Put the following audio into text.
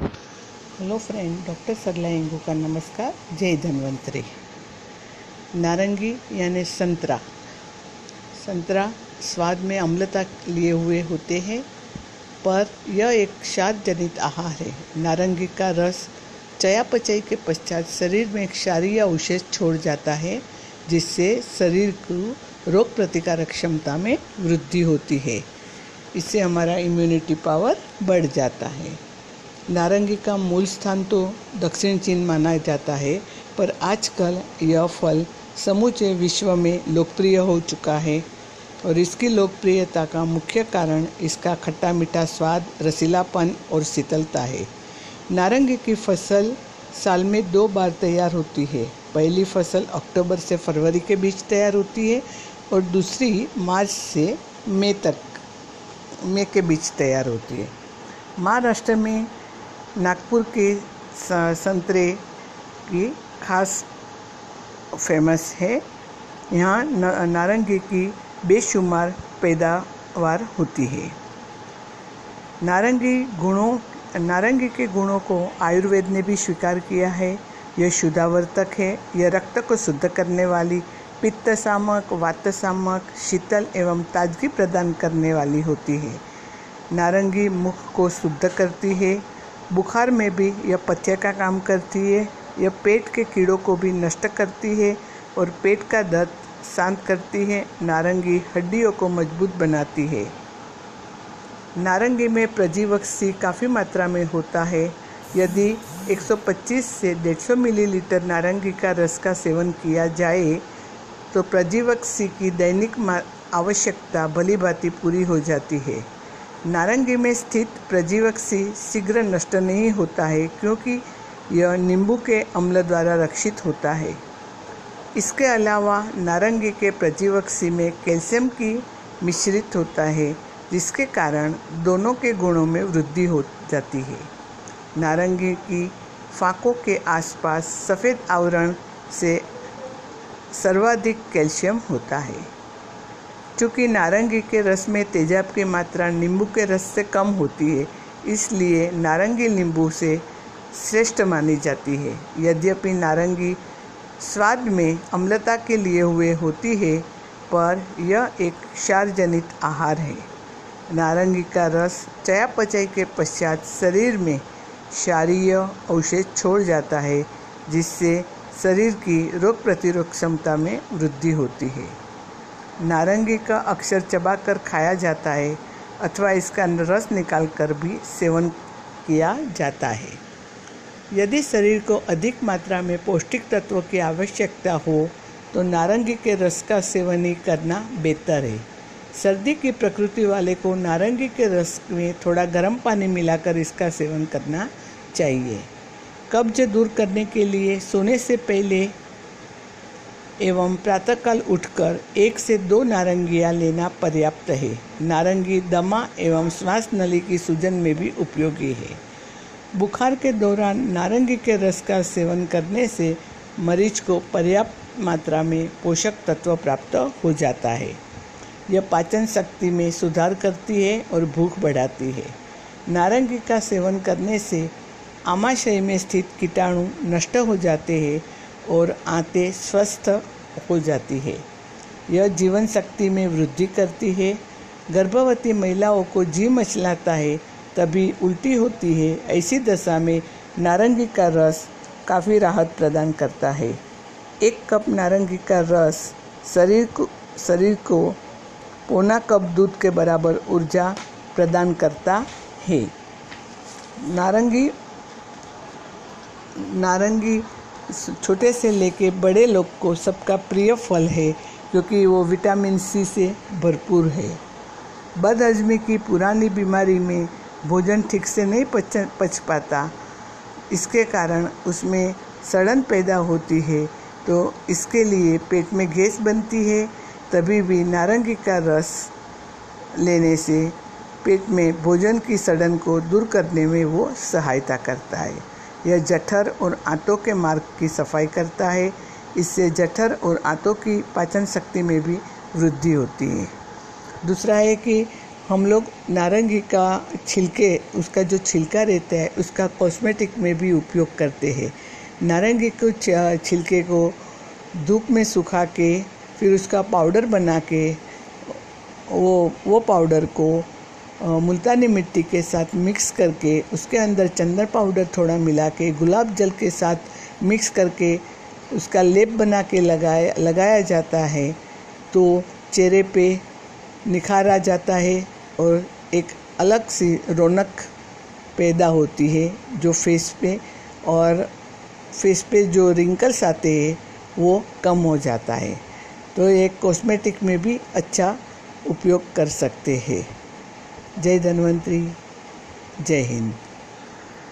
Hello friend doctor Sarla इंगू का नमस्कार जय धन्वंतरी नारंगी यानी संतरा संतरा स्वाद में अम्लता लिए हुए होते हैं पर यह एक क्षार जनित आहार है नारंगी का रस चयापचय के पश्चात शरीर में एक क्षारीय अवशेष छोड़ जाता है जिससे शरीर को रोग प्रतिकारक क्षमता में वृद्धि होती है इससे हमारा इम्यूनिटी पावर बढ़ जाता है नारंगी का मूल स्थान तो दक्षिण चीन माना जाता है, पर आजकल यह फल समूचे विश्व में लोकप्रिय हो चुका है और इसकी लोकप्रियता का मुख्य कारण इसका खट्टा मीठा स्वाद, रसीलापन और शीतलता है। नारंगी की फ़सल साल में दो बार तैयार होती है। पहली फ़सल अक्टूबर से फरवरी के बीच तैयार होती है और दूसरी मार्च से मई तक, मई के बीच तैयार होती है। महाराष्ट्र में नागपुर के संतरे की खास फ़ेमस है। यहाँ नारंगी की बेशुमार पैदावार होती है। नारंगी गुणों, नारंगी के गुणों को आयुर्वेद ने भी स्वीकार किया है। यह शुद्धावर्तक है। यह रक्त को शुद्ध करने वाली पित्त सामक वात सामक शीतल एवं ताजगी प्रदान करने वाली होती है। नारंगी मुख को शुद्ध करती है। बुखार में भी यह पथ्य का काम करती है, यह पेट के कीड़ों को भी नष्ट करती है और पेट का दर्द शांत करती है, नारंगी हड्डियों को मज़बूत बनाती है। नारंगी में प्रजीवक सी काफ़ी मात्रा में होता है। यदि 125 से 150 मिलीलीटर नारंगी का रस का सेवन किया जाए तो प्रजीवक सी की दैनिक आवश्यकता भली भांति पूरी हो जाती है। नारंगी में स्थित प्रजीवक सी शीघ्र नष्ट नहीं होता है, क्योंकि यह नींबू के अम्ल द्वारा रक्षित होता है। इसके अलावा नारंगी के प्रजीवक में कैल्शियम की मिश्रित होता है, जिसके कारण दोनों के गुणों में वृद्धि हो जाती है। नारंगी की फाकों के आसपास सफ़ेद आवरण से सर्वाधिक कैल्शियम होता है। चूँकि नारंगी के रस में तेजाब की मात्रा नींबू के रस से कम होती है, इसलिए नारंगी नींबू से श्रेष्ठ मानी जाती है। यद्यपि नारंगी स्वाद में अम्लता के लिए हुए होती है, पर यह एक क्षारजनित आहार है। नारंगी का रस चयापचय के पश्चात शरीर में क्षारीय अवशेष छोड़ जाता है, जिससे शरीर की रोग प्रतिरोध क्षमता में वृद्धि होती है। नारंगी का अक्सर चबाकर खाया जाता है अथवा इसका रस निकालकर भी सेवन किया जाता है। यदि शरीर को अधिक मात्रा में पौष्टिक तत्वों की आवश्यकता हो तो नारंगी के रस का सेवन ही करना बेहतर है। सर्दी की प्रकृति वाले को नारंगी के रस में थोड़ा गर्म पानी मिलाकर इसका सेवन करना चाहिए। कब्ज दूर करने के लिए सोने से पहले एवं प्रातःकाल उठकर एक से दो नारंगियाँ लेना पर्याप्त है। नारंगी दमा एवं श्वास नली की सूजन में भी उपयोगी है। बुखार के दौरान नारंगी के रस का सेवन करने से मरीज़ को पर्याप्त मात्रा में पोषक तत्व प्राप्त हो जाता है। यह पाचन शक्ति में सुधार करती है और भूख बढ़ाती है। नारंगी का सेवन करने से आमाशय में स्थित कीटाणु नष्ट हो जाते हैं और आंतें स्वस्थ हो जाती है। यह जीवन शक्ति में वृद्धि करती है। गर्भवती महिलाओं को जी मचलाता है, तभी उल्टी होती है। ऐसी दशा में नारंगी का रस काफ़ी राहत प्रदान करता है। एक कप नारंगी का रस शरीर को शरीर को पौना कप दूध के बराबर ऊर्जा प्रदान करता है। नारंगी नारंगी छोटे से लेके बड़े लोग को सबका प्रिय फल है, क्योंकि वो विटामिन सी से भरपूर है। बदहजमी की पुरानी बीमारी में भोजन ठीक से नहीं पच पच पाता। इसके कारण उसमें सड़न पैदा होती है तो इसके लिए पेट में गैस बनती है, तभी भी नारंगी का रस लेने से पेट में भोजन की सड़न को दूर करने में वो सहायता करता है। यह जठर और आंतों के मार्ग की सफ़ाई करता है। इससे जठर और आंतों की पाचन शक्ति में भी वृद्धि होती है। दूसरा है कि हम लोग नारंगी का छिलके, उसका जो छिलका रहता है, उसका कॉस्मेटिक में भी उपयोग करते हैं। नारंगी को छिलके को धूप में सुखा के, फिर उसका पाउडर बना के, वो वो पाउडर को मुल्तानी मिट्टी के साथ मिक्स करके, उसके अंदर चंदन पाउडर थोड़ा मिला के गुलाब जल के साथ मिक्स करके, उसका लेप बना के लगाया लगाया जाता है तो चेहरे पे निखार जाता है और एक अलग सी रौनक पैदा होती है जो फेस पे और फेस पे जो रिंकल्स आते हैं, वो कम हो जाता है। तो एक कॉस्मेटिक में भी अच्छा उपयोग कर सकते हैं। जय धन्वंतरी जय हिंद।